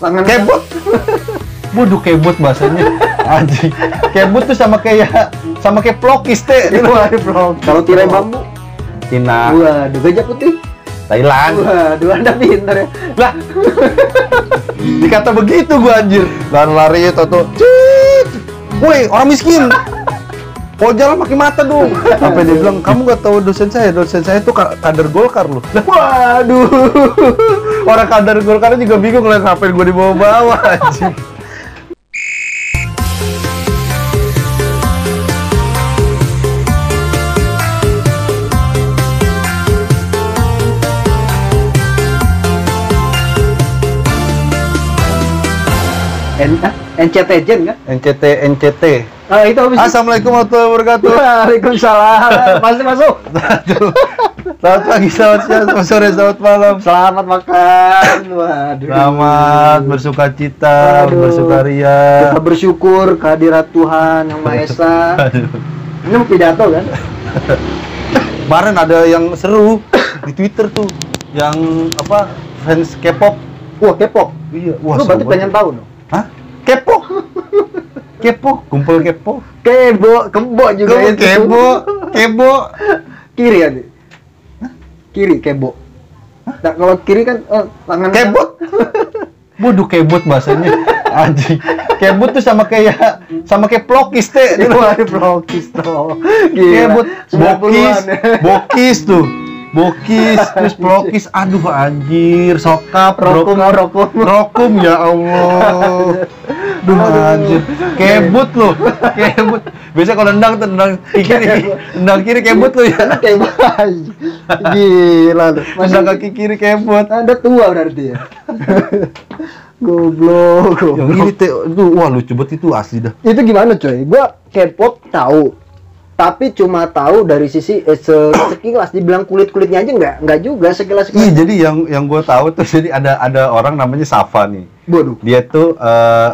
tangan Kebot. Bodoh kebot bahasanya. Anjing. Kebot tuh sama kayak sama kayak plokis teh. Waduh, bro. Kalau tirai bambu, Cina, waduh, gajah putih. Thailand. Waduh, anda pintar ya. Lah. Dikata begitu gua anjir. Lari-lari itu tuh. Woi, orang miskin. Kok jalan pakai mata dong? Sampai dia bilang, kamu gak tahu dosen saya, dosen saya tuh ka- kader Golkar loh. Waduh. orang kader Golkar juga bingung lah ngapain gua dibawa-bawa anjing. N NCT Gen kan? NCT NCT. Ah, itu habis. Assalamualaikum warahmatullahi wabarakatuh. Waalaikumsalam. Masuk masuk. Selamat pagi, selamat siang, selamat sore, selamat malam. Selamat makan. Waduh. Selamat bersuka cita, bersukaria. Kita bersyukur kehadirat Tuhan yang Maha Esa. Ini mau pidato kan? Kemarin ada yang seru di Twitter tuh, yang apa fans K-pop. Wah, K-pop. Iya, Lu berarti pengen tahu dong. Hah? K-pop? K-pop, kumpul K-pop. Kebo, kebo juga Kamu itu. Kebo, Kebo. Kiri ya, Di? Kiri kebo. Nah, kalau kiri kan eh, tangan Kebot. Bodoh kebot bahasanya. Anjing. Kebot tuh sama kayak sama kayak plokis teh. Waduh, blokis tuh. Kebot, bokis, 90-an ya. bokis tuh. Bokis, terus plokis, aduh anjir, sokap, Rokum, rokum. rokum ya Allah. Duh anjir, kebut loh, kebut. Biasa kalau nendang tuh nendang kiri, nendang kiri kebut lo ya. Kebot. Gila lu. Nendang kaki kiri kebut. Anda tua berarti ya. Goblok. Yang ini teh, itu wah lucu banget itu asli dah. Itu gimana coy? Gua K-pop tahu. Tapi cuma tahu dari sisi eh, se- sekilas dibilang kulit-kulitnya aja nggak nggak juga sekilas Iya, sekilas. jadi yang yang gue tahu tuh jadi ada ada orang namanya Safa nih. Waduh. Dia tuh eh,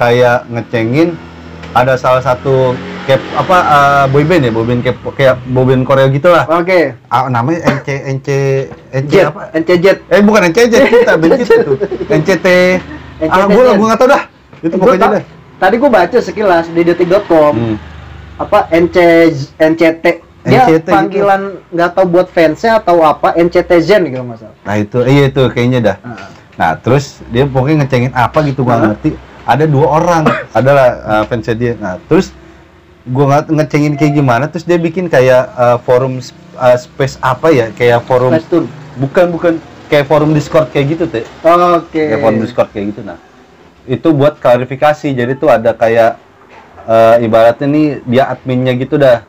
kayak ngecengin ada salah satu cap apa eh, boyband ya, boyband cap kayak boyband Korea gitu lah. Oke. Ah, namanya NC NC NC Jet, apa? NCJ. Eh bukan NCJ kita band kita tuh. NCT. Ah, gue Jet. gue nggak tahu dah. Itu Gua pokoknya dah. Tadi gua baca sekilas di detik.com Hmm. apa NC NCT dia NCT gitu. panggilan nggak tahu buat fansnya atau apa NCT Zen gitu masalah. Nah itu, iya itu kayaknya dah. Ah. Nah terus dia pokoknya ngecengin apa gitu gua Hah? ngerti. Ada dua orang, adalah uh, fansnya dia. Nah terus gua nggak ngecengin kayak gimana. Terus dia bikin kayak uh, forum uh, space apa ya? Kayak forum Fastun. bukan bukan kayak forum Discord kayak gitu teh. Oke. Kayak forum Discord kayak gitu. Nah itu buat klarifikasi. Jadi tuh ada kayak uh, ibaratnya nih dia adminnya gitu dah.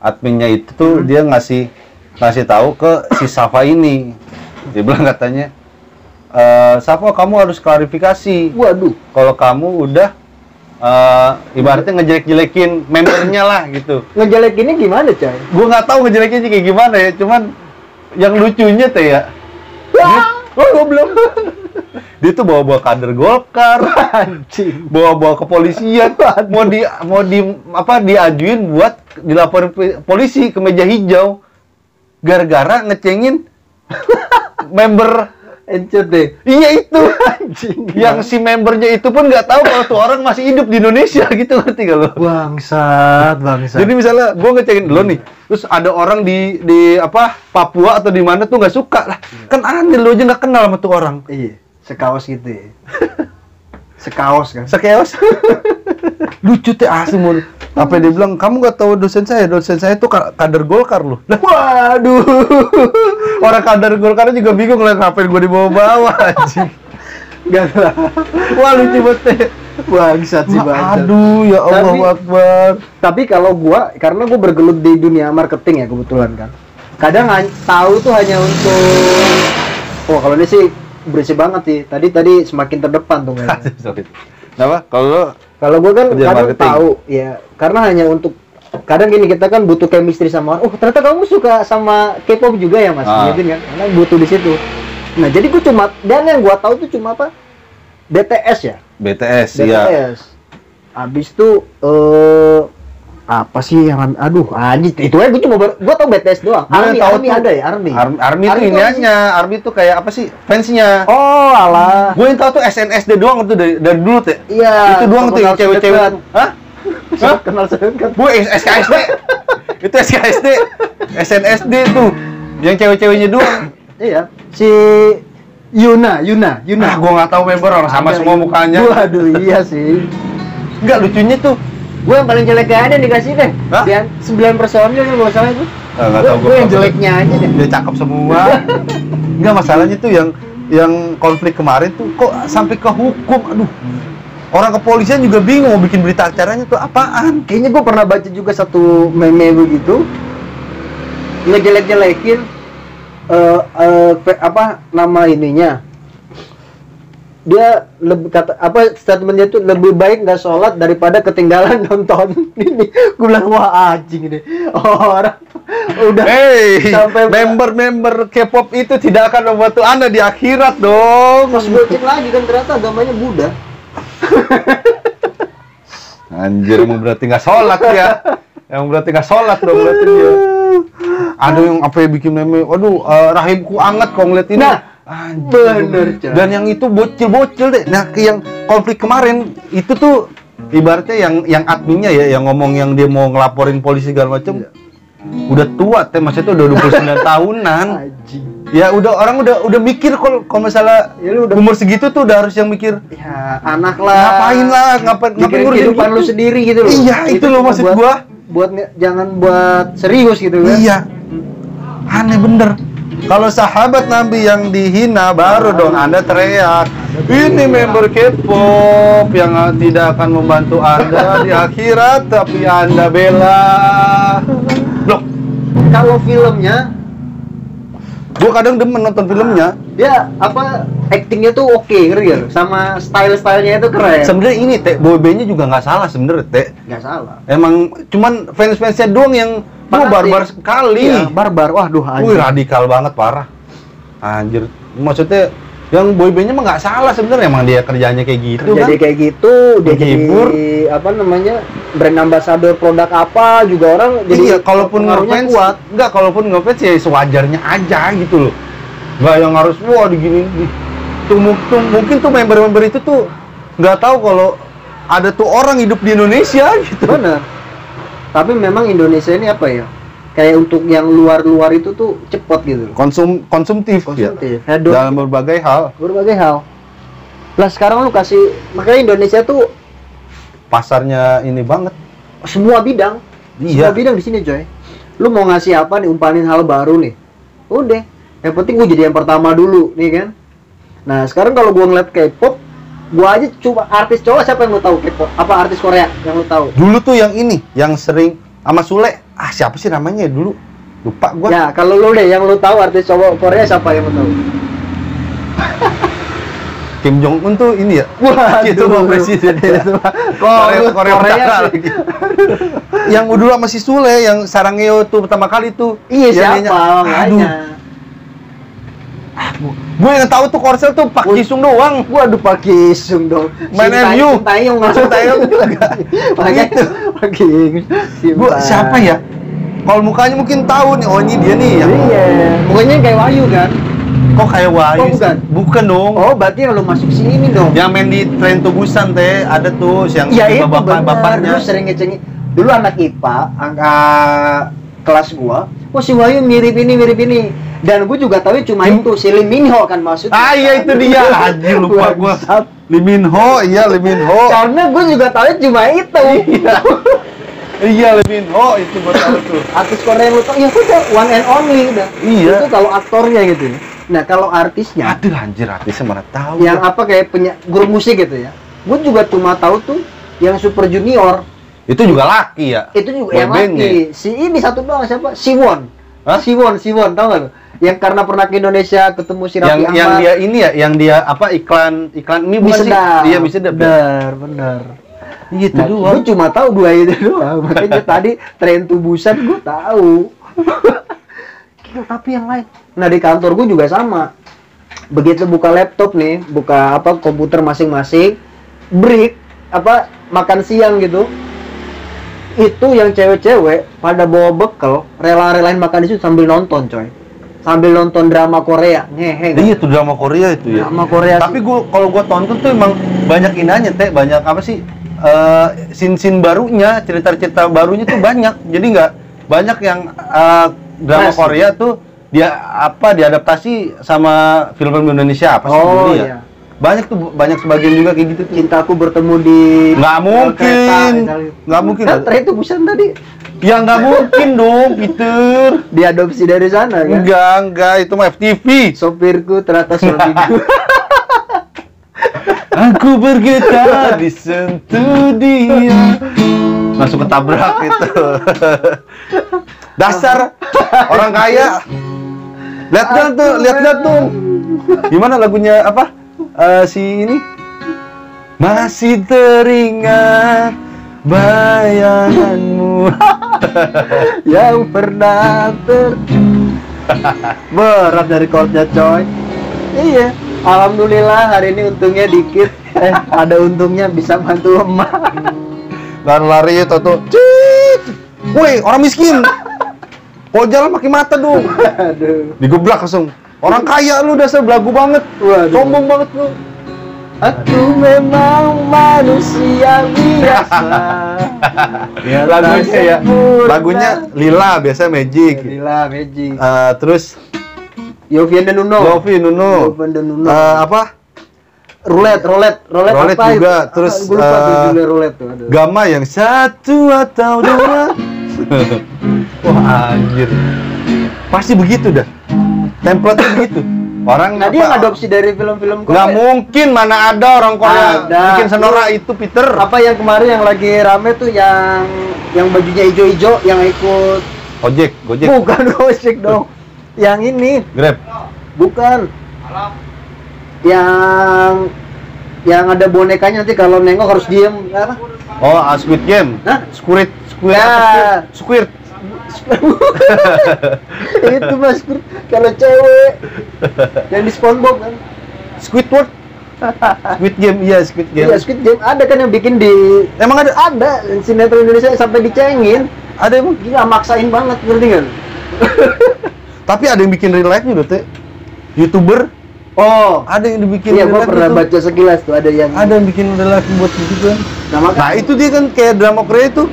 Adminnya itu tuh dia ngasih ngasih tahu ke si Safa ini. Dia bilang katanya, eh Safa kamu harus klarifikasi. Waduh. Kalau kamu udah eh ibaratnya ngejelek-jelekin membernya lah gitu. Ngejelekinnya gimana coy? Gue nggak tahu ngejelekinnya kayak gimana ya. Cuman yang lucunya teh ya, Wah, oh goblok. dia tuh bawa-bawa kader Golkar. Bawa-bawa kepolisian mau di mau di apa diajuin buat dilaporin polisi ke meja hijau gara-gara ngecengin member NCT. iya itu Anjing. yang si membernya itu pun nggak tahu kalau tuh orang masih hidup di Indonesia gitu ngerti gak lo bangsat, bangsat. jadi misalnya gue ngecengin lo nih terus ada orang di di apa Papua atau di mana tuh nggak suka lah kan aneh lo aja nggak kenal sama tuh orang iya, sekaos gitu ya. Sekaos kan. Sekeos. Lucu teh asli mun. Apa dia bilang, kamu nggak tahu dosen saya, dosen saya tuh ka- kader Golkar loh. Lah, Waduh. orang kader Golkar juga bingung lah ngapain gue dibawa-bawa anjing. Gak lah. Wah lucu banget teh. Bangsat sih Wah, bangsat. Aduh ya Allah Tapi- Akbar. Tapi kalau gua karena gua bergelut di dunia marketing ya kebetulan kan. Kadang tahu tuh hanya untuk Oh, kalau ini sih berisik banget sih. Tadi tadi semakin terdepan tuh kayaknya. Kenapa? Kalau Kalau gua kan Kerja kadang marketing. tahu ya, karena hanya untuk kadang gini kita kan butuh chemistry sama orang. Oh, ternyata kamu suka sama K-pop juga ya, Mas? Ah. Gitu kan. Karena butuh di situ. Nah, jadi gua cuma dan yang gua tahu tuh cuma apa? BTS ya. BTS, ya. BTS. Habis itu eh apa sih yang aduh anjing itu aja gue cuma ber, gue tau BTS doang Army tahu Army tuh. ada ya Army Army, Army itu Army ini tuh aja, Army itu kayak apa sih? Fansnya. oh alah Gue yang tahu tuh SNSD doang tuh dari, dari dulu tuh. iya itu doang tuh yang cewek-cewek. Hah? Kenal sedekat Gue SKSD. itu SKSD. SNSD tuh. Yang cewek-ceweknya doang. iya si Yuna Yuna Yuna Nah, gue nggak tahu member orang sama semua mukanya. waduh iya sih Enggak lucunya tuh. Gue yang paling jelek gak ada dikasih deh Hah? Dia sembilan personil nih kalau salah itu Ah, nggak tahu gue yang jeleknya aja deh Dia cakep semua. Enggak masalahnya tuh yang yang konflik kemarin tuh kok sampai ke hukum. Aduh. Orang kepolisian juga bingung mau bikin berita acaranya tuh apaan. kayaknya gue pernah baca juga satu meme begitu ngejelek-jelekin eh eh, pe- apa nama ininya dia lebih kata apa statementnya tuh lebih baik nggak sholat daripada ketinggalan nonton ini gue bilang wah anjing ini orang udah Hey, sampai member-member K-pop itu tidak akan membantu Anda di akhirat dong. pas gue cek lagi kan ternyata agamanya Buddha Anjir, emang berarti nggak sholat ya. Yang berarti nggak sholat dong berarti dia. Ada yang apa ya bikin meme, waduh eh, rahimku anget kalau ngeliat ini. Nah, Anjir. bener, coy. Dan yang itu bocil-bocil deh. Nah, ke yang konflik kemarin itu tuh ibaratnya yang yang adminnya ya yang ngomong yang dia mau ngelaporin polisi segala macam. Iya. Udah tua teh, maksudnya tuh udah 29 tahunan. anjing Ya udah orang udah udah mikir kalau kalau masalah Ya, lu udah- umur segitu tuh udah harus yang mikir ya anak lah ngapain lah ngapain ngapain ngurusin kehidupan gitu. lu sendiri gitu loh Iya, itu loh cuma maksud buat- gua. buat jangan buat serius gitu kan Iya. Aneh bener. Kalau sahabat Nabi yang dihina baru dong Anda teriak. Ini member K-pop yang tidak akan membantu Anda di akhirat tapi Anda bela. Loh, kalau filmnya gua kadang demen nonton filmnya. dia apa actingnya tuh oke ngerti gak lu? sama style stylenya itu keren Sebenarnya ini teh boy bandnya juga nggak salah sebenarnya teh. nggak salah Emang cuman fans-fansnya doang yang Wah, barbar sekali. Iya, barbar waduh Wih, anjing radikal banget parah. Anjir. Maksudnya yang boybandnya mah nggak salah sebenarnya emang dia kerjanya kayak gitu jadi kan. kayak gitu dia Menghibur. jadi apa namanya brand ambassador produk apa juga orang jadi iya, kalaupun ngefans kuat enggak kalaupun ngefans ya sewajarnya aja gitu loh. Nggak yang harus wah digini di- tuh, tuh mungkin tuh member-member itu tuh nggak tahu kalau ada tuh orang hidup di Indonesia gitu. bener tapi memang Indonesia ini apa ya? Kayak untuk yang luar-luar itu tuh cepot gitu. Konsum konsumtif, ya. konsumtif. Hedon dalam berbagai hal. Berbagai hal. Lah sekarang lu kasih makanya Indonesia tuh pasarnya ini banget. semua bidang. Iya. semua bidang di sini coy. Lu mau ngasih apa nih umpanin hal baru nih? Udah. Yang penting gue jadi yang pertama dulu nih kan? Nah sekarang kalau gue ngeliat K-pop gue aja cuma artis cowok siapa yang lu tahu K-pop apa artis Korea yang lu tahu Dulu tuh yang ini, yang sering sama Sule. Ah, siapa sih namanya ya dulu? Lupa gua. ya kalau lu deh yang lu tahu artis cowok Korea siapa yang lu tahu Kim Jong Un tuh ini ya. Waduh. Gitu loh presiden. Itu. Korea, Korea, Korea Utara. sih. yang dulu sama si Sule yang Sarangeo tuh pertama kali tuh. iya siapa Aduh, gue yang tahu tuh Korsel tuh Pak Wih. Jisung doang. Waduh Pak Kisung dong. Main MU. Sintayong Sintayong juga. Makanya Gitu. Pak Kisung. Gua siapa ya? Kalau mukanya mungkin tahu nih, oh ini dia nih yang Iya. Yang kayak Wahyu kan. kok kayak Wahyu Oh, bukan. Bukan dong. Oh, berarti lu masuk sini dong. Yang main di tren tubusan teh ada tuh yang Iya itu bapak benar. bapaknya. Dulu sering ngecengin. Dulu anak IPA, angka kelas gua, oh si Wahyu mirip ini mirip ini. Dan gua juga tahu cuma Kim- itu si Lee Min Ho kan maksudnya. Ah iya itu dia. Anjir lupa gua. Bangsat. Lee Min Ho, iya Lee Min Ho. Karena gua juga tahu cuma itu. Iya Lee Min Ho itu gua tahu tuh. artis Korea yang lu tau, ya udah one and only udah. Iya. Itu kalau aktornya gitu. Nah kalau artisnya, Aduh anjir artisnya mana tahu. yang apa kayak punya grup musik gitu ya. Gue juga cuma tahu tuh yang Super Junior Itu juga laki ya. itu juga Boy yang laki. Si ini satu doang siapa? Siwon. Hah? Siwon, Siwon, tau gak? Yang karena pernah ke Indonesia ketemu si yang Raffi yang Ahmad. dia ini ya, yang dia apa iklan iklan mie mie bukan sih? Iya mie sedap. ya? Bener, bener. Iya itu Nah, doang. gue cuma tahu dua itu doang. Makanya tadi tren tubusan gue tahu. Gila, tapi yang lain. Nah di kantor gue juga sama. Begitu buka laptop nih, buka apa komputer masing-masing, break apa makan siang gitu. Itu yang cewek-cewek pada bawa bekal rela-relain makan di situ sambil nonton coy sambil nonton drama Korea ngehe Iya tuh drama Korea itu ya. drama Korea Tapi gua kalau gua tonton tuh emang banyak inanya teh, banyak apa sih? eh sin-sin barunya, cerita-cerita barunya tuh banyak. Jadi nggak banyak yang eh, drama Fresh. Korea tuh dia apa diadaptasi sama film Indonesia apa sih Oh, dulu ya? iya. Banyak tuh banyak sebagian juga kayak gitu tuh. cintaku bertemu di Nggak mungkin. kereta, misalnya. Nggak mungkin. Kan itu busan tadi Ya nggak mungkin dong, Peter. diadopsi dari sana kan Enggak, enggak, itu mah FTV. sopirku ternyata suamiku Aku bergetar disentuh dia. Langsung ketabrak itu. Dasar orang kaya. Lihat-lihat tuh, lihat-lihat tuh. Gimana lagunya apa? Eh, si ini masih teringat bayanganmu. yang pernah ter berat dari chordnya coy iya alhamdulillah hari ini untungnya dikit eh ada untungnya bisa bantu emak Lari-lari itu tuh. Cik. Woi, orang miskin. Kok jalan pakai mata dong. aduh Digeblak langsung. Orang kaya lu dasar belagu banget. Waduh. Sombong banget lu. aku memang manusia biasa Ya, lagunya ya. Lagunya Lila biasa Magic. Gila magic Eh, terus Yovian dan Nuno Yofi Nuno. Yovian dan Nuno Eh, apa? roulette roulette roulette, Roulette apa juga, itu? terus, gue lupa eh, judulnya roulette tuh aduh. Gama yang satu atau dua. Wah anjir. Pasti begitu dah. Template begitu. Orang nah dia ngadopsi dari film-film Nggak Korea. mungkin mana ada orang Korea Ada. bikin senora itu Peter. apa yang kemarin yang lagi rame tuh yang yang bajunya hijau-hijau yang ikut Ojek, Gojek, bukan Gojek dong yang ini Grab. bukan yang yang ada bonekanya nanti kalau nengok harus diem apa Oh, ah, Squid Game. Hah? Squid, Squid Ya. Squid? Squid. itu mas kalau cewek yang di SpongeBob kan Squidward. Squid Game, iya Squid Game. Iya Squid Game ada kan yang bikin di Emang ada? ada sinetron Indonesia sampai dicengin Ada emang. gila maksain banget ngerti kan Tapi ada yang bikin life juga, Teh. YouTuber, oh ada yang dibikin iya gua pernah gitu. baca sekilas tuh ada yang Ada yang bikin life buat gitu kan. nah, Nah, itu dia kan kayak drama Korea itu.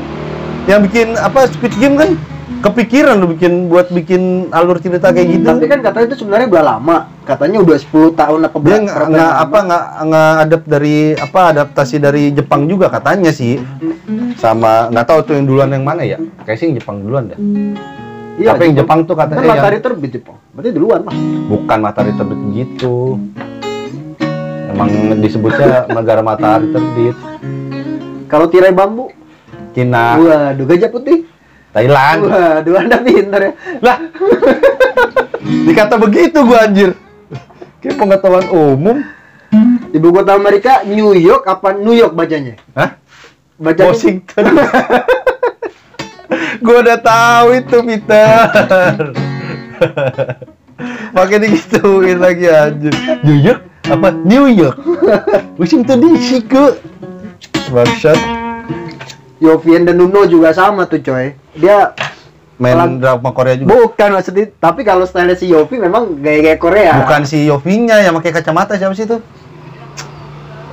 Yang bikin apa Squid Game kan kepikiran lu bikin buat bikin alur cerita kayak gitu. tapi kan katanya itu sebenarnya udah lama. Katanya udah 10 tahun apa dia nggak apa nggak nggak adapt dari apa adaptasi dari Jepang juga katanya sih. Sama nggak tahu tuh yang duluan yang mana ya? Kayak sih yang Jepang duluan dah iya, tapi yang Jepang. Tuh kan katanya yang matahari terbit Jepang. Berarti duluan lah bukan matahari terbit gitu. Emang disebutnya negara matahari terbit. Kalau tirai bambu? Cina waduh gajah putih Thailand waduh anda pintar ya lah dikata begitu gua anjir kayak pengetahuan umum ibu kota Amerika New York apa New York bacanya Hah? bacanya Washington. gua udah tahu itu Peter. Pakai digituin lagi anjir. New York apa? New York. Washington DC ke. Bangsat. Yovian dan Nuno juga sama tuh coy dia Main Pelan- drama Korea juga. bukan maksudnya tapi kalau style si Yovi memang gaya-gaya Korea Bukan si Yovinya yang pakai kacamata siapa sih itu?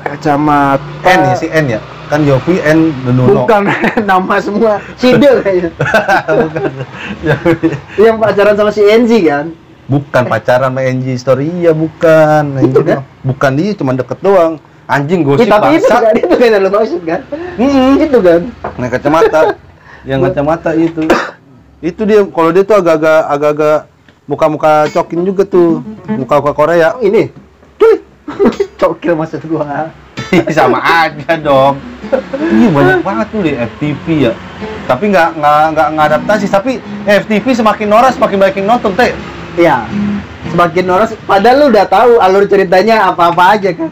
kacamata N ya si N ya. Kan Yovi N Nuno. bukan nama semua Sidel kayaknya Bukan. yang pacaran sama si Enzi kan Bukan pacaran sama Angie Storia, bukan. Nah, Itu kan? Bukan dia, cuma deket doang. Anjing gosip Ih, tapi itu bangsat. kan itu kan yang lo maksud kan Mm-mm. itu kan Nah, kacamata. Yang kacamata itu. itu dia kalau dia tuh agak-agak agak-agak muka-muka cokin juga tuh. Muka-muka Korea. Oh, ini cokil maksud gua Sama aja dong. Iya banyak banget tuh di FTV ya. Tapi nggak nggak nggak ngadaptasi. Tapi FTV semakin noras semakin banyak yang nonton teh. Iya. Semakin orang padahal lu udah tahu alur ceritanya apa-apa aja kan.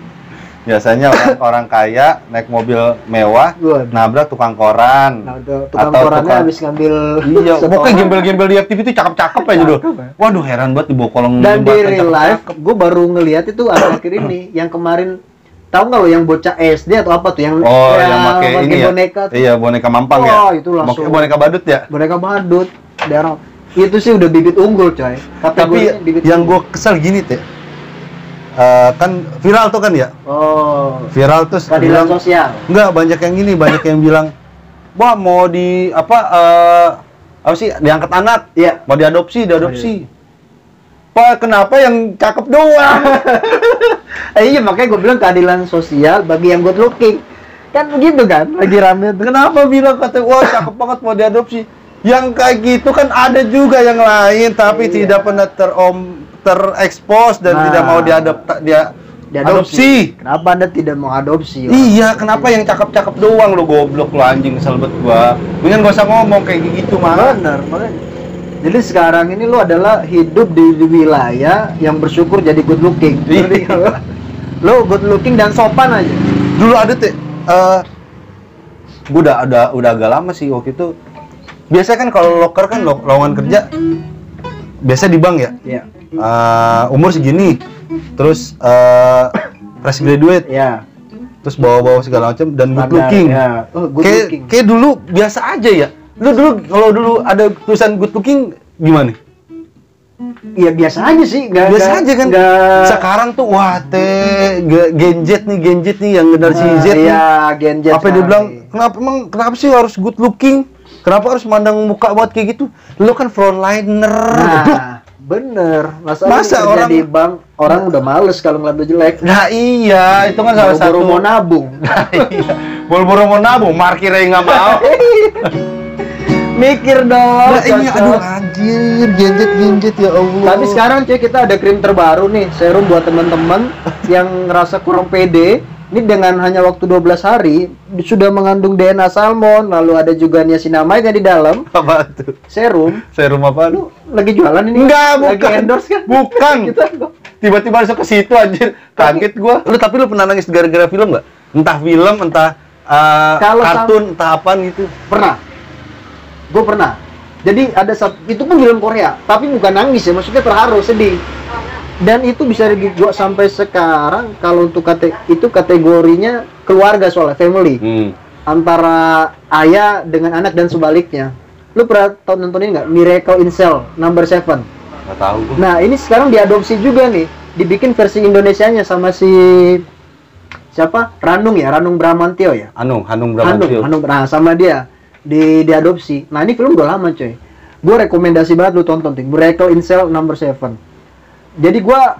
Biasanya orang, orang kaya naik mobil mewah, Waduh. nabrak tukang koran. Nah, tukang Atau korannya tukang- habis ngambil Iya, pokoknya gembel-gembel di FTV itu cakep-cakep aja tuh. Cakep, ya. Waduh, heran banget di bawah kolong Dan di real life, gue baru ngeliat itu akhir-akhir ini yang kemarin tahu nggak lo yang bocah SD atau apa tuh yang Oh, yang pakai ini ya. boneka tuh. Iya, boneka mampang ya. Wah, itu langsung. Boneka badut ya. boneka badut daerah itu sih udah bibit unggul coy Tapi Kategorinya bibit yang gue kesel gini teh. Eh, kan viral tuh kan ya. oh Viral terus keadilan bilang- sosial Enggak, banyak yang gini, banyak yang bilang, "Wah, mau di apa eh apa sih diangkat anak, iya mau diadopsi, diadopsi." Pak, kenapa yang cakep doang? eh, iya makanya gue bilang keadilan sosial bagi yang good looking kan begitu kan lagi rame kenapa bilang kata, "Wah, cakep banget mau diadopsi." Yang kayak gitu kan ada juga yang lain tapi Iya. tidak pernah terom terekspos dan Nah. tidak mau dia diadopsi kenapa anda tidak mau adopsi Iya, kenapa yang cakep-cakep doang lo goblok lo anjing kesel banget gua. Mendingan gak usah ngomong kayak gitu mah. benar makanya jadi sekarang ini lu adalah hidup di, di wilayah yang bersyukur jadi good looking Iya. Lu good looking dan sopan aja Dulu ada teh eh gua udah ada udah agak lama sih waktu itu. Biasa kan kalau loker kan lo- lowongan kerja biasa di bank ya. ya Eh, umur segini. Terus eh fresh graduate, ya terus bawa-bawa segala macam dan good Standar, looking. ya. oh, good Kayak looking kayak dulu biasa aja ya. Lu dulu kalau dulu ada tulisan good looking gimana? Iya biasa aja sih, nggak biasa nggak- aja kan nggak- sekarang tuh wah teh ge- genjet nih genjet nih yang generasi Nah, Z nih Iya, Gen Z. apa dia sekarang bilang nih. kenapa emang kenapa sih harus good looking kenapa harus mandang muka buat kayak gitu lu kan frontliner. Nah, bener. Masa, Masa orang- di bank orang udah males kalau ngeliat jelek. nah iya itu kan salah satu mau nabung. Nah, iya. buru-buru mau nabung markirnya nggak mau Mikir dong. nah, ini cocok. aduh anjir genjet genjet ya Allah Tapi sekarang cuy kita ada krim terbaru nih, serum buat teman-teman yang ngerasa kurang pede. Ini dengan hanya waktu 12 hari sudah mengandung DNA salmon, lalu ada juga niacinamide di dalam apa tuh serum. serum apa lu Lagi jualan ini? Enggak, Lagi bukan. endorse kan? Bukan. Kita tiba-tiba masuk ke situ anjir kaget gua lu tapi lu pernah nangis gara-gara film nggak entah film entah uh, Kalau kartun entah apaan gitu pernah. Gue pernah. Jadi ada satu, itu pun film Korea, tapi bukan nangis ya, maksudnya terharu, sedih. Dan itu bisa dibuat sampai sekarang kalau untuk kate, itu kategorinya keluarga soalnya family hmm. antara ayah dengan anak dan sebaliknya. Lu pernah tau nonton ini nggak? Miracle in Cell Number Seven. nggak tahu gua Nah ini sekarang diadopsi juga nih, dibikin versi Indonesianya sama si siapa? Ranung ya, Ranung Bramantio ya. Anu Hanung Hanung, Bramantio Hanung, nah sama dia di diadopsi. Nah ini film udah lama coy. Gue rekomendasi banget lu tonton ting. Miracle in Cell Number Seven. Jadi gua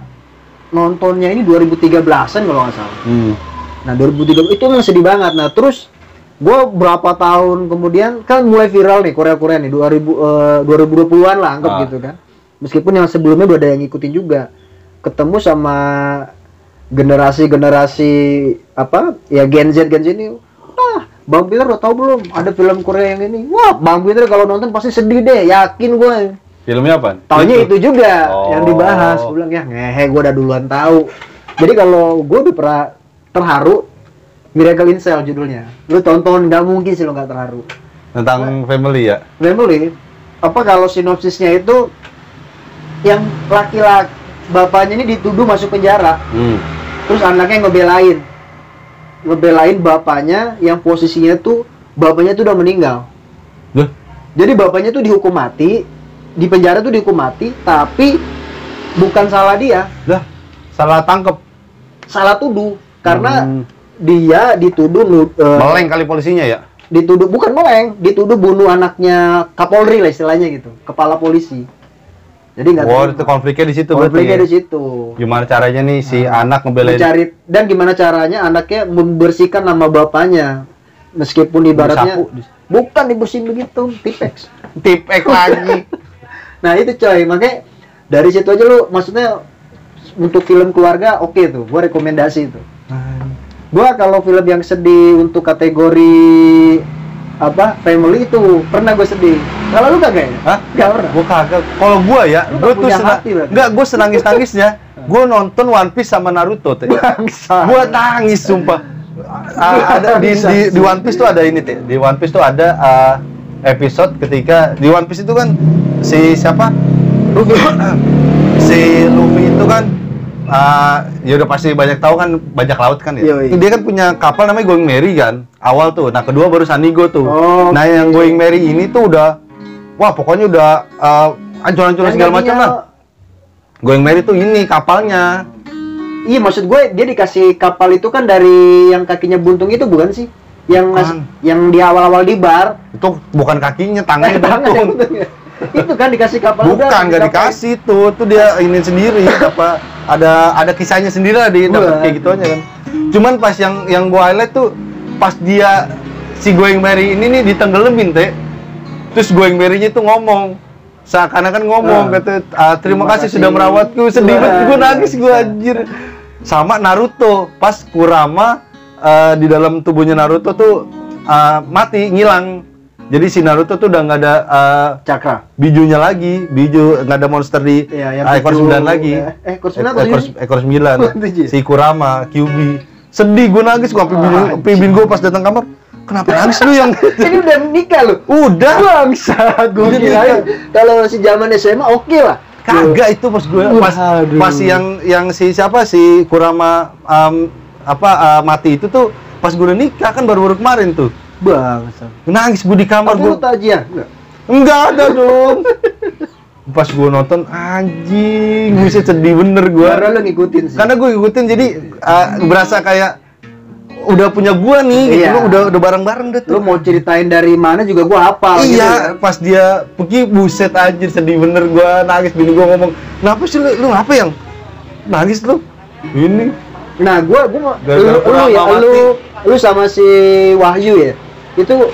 nontonnya ini 2013an kalau nggak salah. hmm. Nah 2003 itu memang sedih banget. Nah terus gue berapa tahun kemudian kan mulai viral nih Korea Korea nih 2000 eh, 2020-an lah anggap Ah. gitu kan. Meskipun yang sebelumnya udah ada yang ngikutin juga. Ketemu sama generasi-generasi apa ya Gen Z Gen Z ini ah Bang Peter udah tahu belum ada film Korea yang ini wah Bang Peter kalau nonton pasti sedih deh yakin gue filmnya apa Taunya itu juga Oh. yang dibahas. Gue bilang ya ngehe gue udah duluan tahu. Jadi kalau gue udah pernah terharu Miracle in Cell judulnya. Lu tonton nggak mungkin sih lo nggak terharu. tentang family ya Family apa kalau sinopsisnya itu yang laki-laki bapaknya ini dituduh masuk penjara, hmm. terus anaknya ngebelain, ngebelain bapaknya yang posisinya tuh bapaknya tuh udah meninggal. Duh. Jadi bapaknya tuh dihukum mati, di penjara tuh dihukum mati, tapi bukan salah dia, dah salah tangkep salah tuduh karena Hmm. dia dituduh eh, meleng kali polisinya ya dituduh bukan meleng, dituduh bunuh anaknya Kapolri lah istilahnya gitu, kepala polisi. Jadi nggak Wow, itu konfliknya di situ konfliknya ya? di situ. gimana caranya nih si anak ngebelain Mencari dan gimana caranya anaknya membersihkan nama bapaknya meskipun ibaratnya Disapu. bukan dibersihin begitu, tipex. tipek lagi Nah itu coy, makanya dari situ aja lu maksudnya untuk film keluarga oke tuh, gua rekomendasi itu. Gua kalau film yang sedih untuk kategori apa family itu pernah gue sedih. Kalau lu kagak ya? Hah? Gak pernah. Gua kagak. Kalau gua ya, nggak tuh senang. Enggak, gua senangis nangisnya. Gua nonton One Piece sama Naruto teh. Gua nangis sumpah. Ah, ada di, di, di One Piece tuh ada ini teh. Di One Piece tuh ada ah, episode ketika di One Piece itu kan si siapa? Luffy. si Luffy itu kan ah, ya udah pasti banyak tahu kan bajak laut kan ya. Yoi. Dia kan punya kapal namanya Going Merry kan. Awal tuh. Nah, kedua baru Sanigo tuh. Oh, Nah, yang Going Merry ini tuh udah wah pokoknya udah ah, ancur-ancur segala macam lah. Going Merry tuh ini kapalnya. Iya maksud gue dia dikasih kapal itu kan dari yang kakinya buntung itu bukan sih? Yang yang di awal-awal di bar. Itu bukan kakinya, tangannya buntung. ya. itu kan dikasih kapal Bukan, nggak kapal- dikasih tuh, tuh dia ini sendiri, apa ada ada kisahnya sendiri lah di dapat kayak gitu aja kan. Cuman pas yang yang gua highlight tuh pas dia si Going Merry ini nih ditenggelamin teh. Terus Going Merry-nya tuh ngomong seakan-akan ngomong Ah. kata "Ah, terima, Terima kasih, kasih." sudah merawatku sedih banget gua nangis gua bisa. anjir sama Naruto pas Kurama eh, di dalam tubuhnya Naruto tuh eh, mati ngilang jadi si Naruto tuh udah nggak ada eh, Cakra. bijunya lagi, biju nggak ada monster di Iya, ah, ekor 9 lagi. eh, eh, ekor sembilan ekor, ekor 9. Tujuh. si Kurama, Kyubi. Sedih gue nangis Ah, sampai bini gue pas datang kamar. Kenapa nangis lu yang Ini udah nikah lu. udah Bangsat, gue kirain nikah. kalau si zaman SMA oke lah. kagak itu pas gue pas pas yang yang si siapa si Kurama um, apa uh, mati itu tuh pas gue udah nikah kan baru-baru kemarin tuh. Bangsat. Nangis gue di kamar gue. tajian? Enggak. Enggak ada dong. Pas gue nonton anjing, buset sedih bener gue. Karena lu ngikutin sih. Karena gue ngikutin jadi uh, berasa kayak udah punya gua nih, gitu. Iya. Lu udah udah bareng-bareng deh tuh. lu mau ceritain dari mana juga gua hafal gitu iya, kan. pas dia pergi buset anjir sedih bener gua nangis bini gua ngomong, "Kenapa sih lu, lu ngapa yang nangis lu?" Ini Nah, gua gua mau Gara-gara lu, lu ya, lu lu sama si Wahyu ya. Itu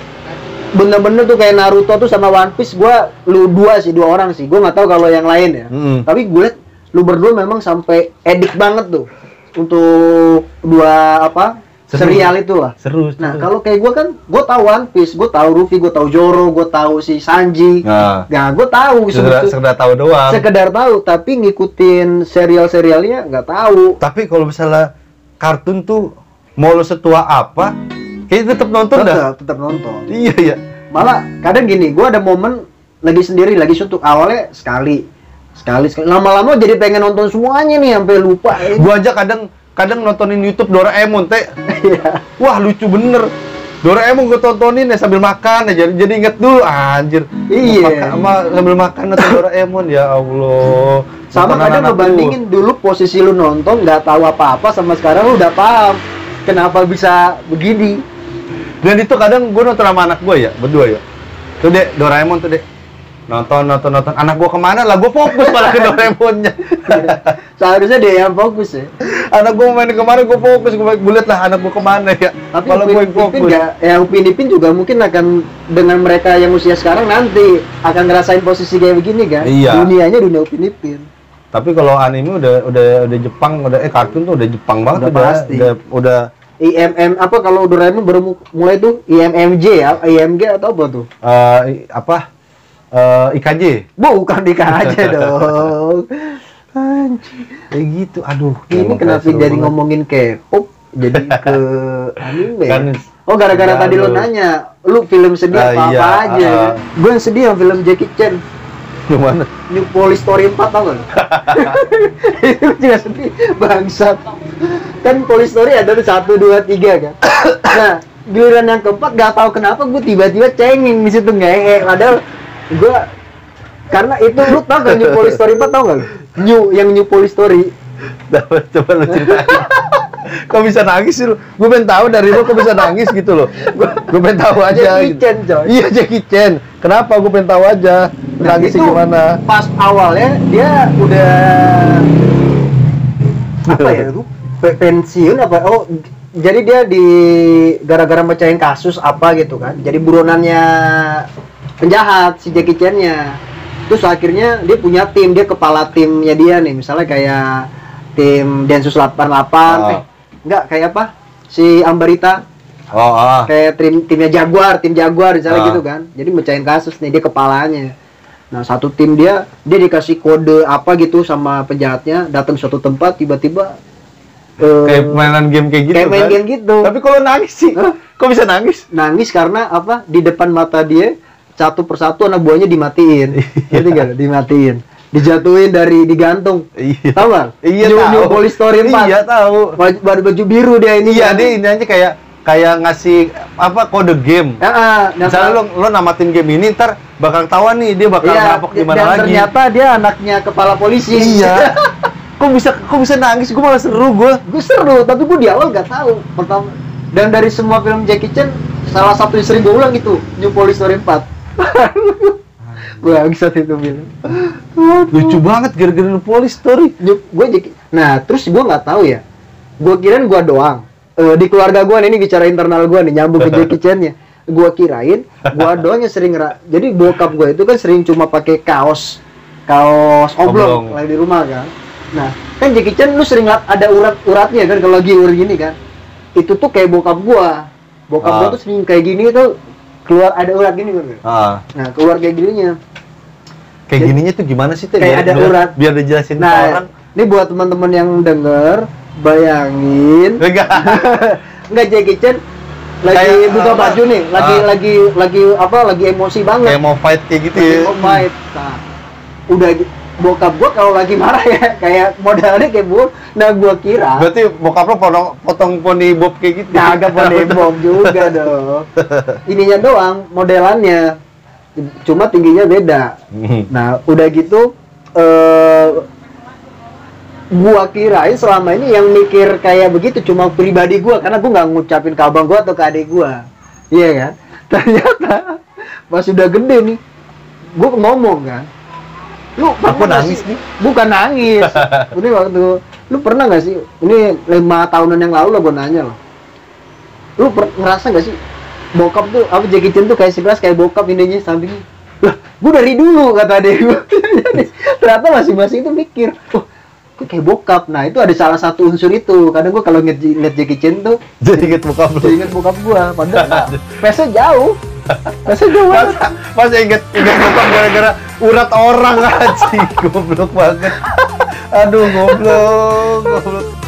bener-bener tuh kayak Naruto tuh sama One Piece gua lu dua sih, dua orang sih. Gua nggak tahu kalau yang lain ya. Mm. Tapi gue liat lu berdua memang sampai edik banget tuh untuk dua apa? Seru. serial itu lah. seru. Nah, seru. kalau kayak gua kan gua tahu One Piece, gua tahu Luffy, gua tahu Zoro, gua tahu si Sanji. nah, Nah, gua tahu sekedar, sekedar tahu doang. sekedar tahu, tapi ngikutin serial-serialnya nggak tahu. Tapi kalau misalnya kartun tuh mau lo setua apa, kayaknya tetap nonton dah. Tetap, nonton. Iya iya. Malah kadang gini, gua ada momen lagi sendiri, lagi suntuk. Awalnya sekali, sekali, sekali. Lama-lama jadi pengen nonton semuanya nih, sampai lupa. Gua aja kadang kadang nontonin YouTube Doraemon teh. Iya. Wah lucu bener. Doraemon gue tontonin ya sambil makan ya jadi, jadi inget dulu anjir. Iya. Sama- sambil makan nonton Doraemon ya Allah. Sama Tontonan kadang ngebandingin dulu posisi lu nonton nggak tahu apa-apa sama sekarang lu udah paham kenapa bisa begini. Dan itu kadang gue nonton sama anak gue ya berdua ya. Tuh dek Doraemon tuh dek. Nonton nonton nonton anak gue ke mana lah gue fokus malah ke Doraemonnya. Seharusnya dia yang fokus ya. anak gue main ke mana gue fokus gue liat lah anak gue ke mana ya. Tapi malah gue Ipin fokus. ya Upin Ipin juga mungkin akan dengan mereka yang usia sekarang nanti akan ngerasain posisi kayak begini kan. Iya. Dunianya dunia Upin Ipin. Tapi kalau anime udah udah udah Jepang udah eh kartun tuh udah Jepang banget Udah udah pasti. udah, udah IMM apa kalau Doraemon baru mu- mulai tuh IMMJ ya, IMG atau apa tuh? eh, i- apa eh, IKJ Bukan aja dong. Anjing. kayak gitu aduh Ini emang kenapa jadi banget. ngomongin K-pop jadi ke anime? Kan, oh gara-gara ya, tadi lo lu. nanya, lu film sedih Ah, apa apa iya, aja? ah. Gue yang sedih yang film Jackie Chan. Yang mana New Police Story 4 tau gak? Itu juga sedih, bangsat. Kan Police Story ada tuh 1, 2, 3 kan? Nah, giliran yang keempat gak tahu kenapa gue tiba-tiba cengeng di situ ngehe. Padahal gue karena itu lu tau gak New Police Story 4 tau gak? New, yang New Police Story. coba coba lu ceritain kok bisa nangis sih lu gue pengen tahu dari lu kok bisa nangis gitu loh gue pengen tahu aja Jackie gitu. Chan coy. iya Jackie Chan kenapa gue pengen tahu aja Nah, itu gimana Pas awalnya dia udah apa ya? Pe- pensiun apa? Oh, jadi dia di gara-gara mecahin kasus apa gitu kan. Jadi buronannya penjahat si Jackie Chan-nya. Terus akhirnya dia punya tim, dia kepala timnya dia nih. Misalnya kayak tim Densus 88 Oh. eh, enggak kayak apa? Si Ambarita oh ah kayak tim timnya Jaguar, tim Jaguar misalnya Ah. gitu kan. Jadi mecahin kasus nih dia kepalanya. Nah, satu tim dia dia dikasih kode apa gitu sama penjahatnya, datang suatu tempat tiba-tiba eh, kayak mainan game kayak gitu kayak main kan? game gitu. tapi kalau nangis sih Hah? kok bisa nangis nangis karena apa? Di depan mata dia satu persatu anak buahnya dimatiin. Ngerti nggak? Dimatiin. dijatuhin dari digantung Iya. tahu nggak Iya new, tahu. new Police Story 4 Iya tahu. baju, baju, baju biru dia ini Iya kan. dia ini aja kayak kayak ngasih apa kode game. Ya, dan- Misalnya lo lo namatin game ini ntar bakal ketahuan nih dia bakal Iya, ngerampok di mana dan lagi. ternyata dia anaknya kepala polisi Iya. kok bisa kok bisa nangis? Gue malah seru gue. gue seru tapi gue di awal gak tahu pertama dan dari semua film Jackie Chan salah satu yang sering gue ulang itu New Police Story 4 gue bangsat itu film Lucu banget gara-gara Police Story. New- gue Jackie nah terus gue nggak tahu ya gue kirain gue doang Eh, di keluarga gue nih ini bicara internal gue nih nyambung ke Jackie Chan nya gue kirain gue doang yang sering ngera- jadi bokap gue itu kan sering cuma pakai kaos kaos oblong, Oblong. lagi di rumah kan nah kan Jackie Chan lu sering ada urat uratnya kan kalau lagi urat gini kan itu tuh kayak bokap gua bokap gua Ah. tuh sering kayak gini tuh keluar ada urat gini kan Ah, nah keluar kayak gininya kayak Jadi- gininya tuh gimana sih Teh? Kayak Biar- ada biar- urat. Biar dijelasin ke nah orang. ini buat teman-teman yang denger bayangin Enggak. nggak Jackie Chan lagi Kayak, buka apa? baju nih lagi Ah. lagi lagi apa lagi emosi banget kayak mau fight kayak gitu lagi ya. mau fight nah, udah bokap gua kalau lagi marah ya kayak modelnya kayak bu nah gua kira Berarti bokap lo potong potong poni bob kayak gitu. Kagak poni bom juga dong. Ininya doang, modelannya. Cuma tingginya beda. Hmm. Nah, udah gitu eh gua kirain selama ini yang mikir kayak begitu cuma pribadi gua karena gua nggak ngucapin ke abang gua atau ke adik gua. Iya kan? Ternyata pas udah gede nih, gua ngomong kan. Lu Aku nangis sih- nih. Bukan nangis. ini waktu lu pernah nggak sih? Ini lima tahunan yang lalu lah gua nanya loh. Lu per- ngerasa nggak sih bokap tuh apa Jackie Chan tuh kayak sekelas kayak bokap ininya sampingnya. Lah, gua dari dulu kata adek gua. Ternyata masing-masing itu mikir, oh, kok kayak bokap. Nah, itu ada salah satu unsur itu. Kadang gua kalau ngeliat, ngeliat Jackie Chan tuh Jadi inget bokap lo. jadi inget bokap gua. Padahal nggak. Face-nya jauh. Face-nya jauh banget. Masa, masa inget inget bokap gara-gara urat orang aja goblok banget. Aduh goblok, goblok.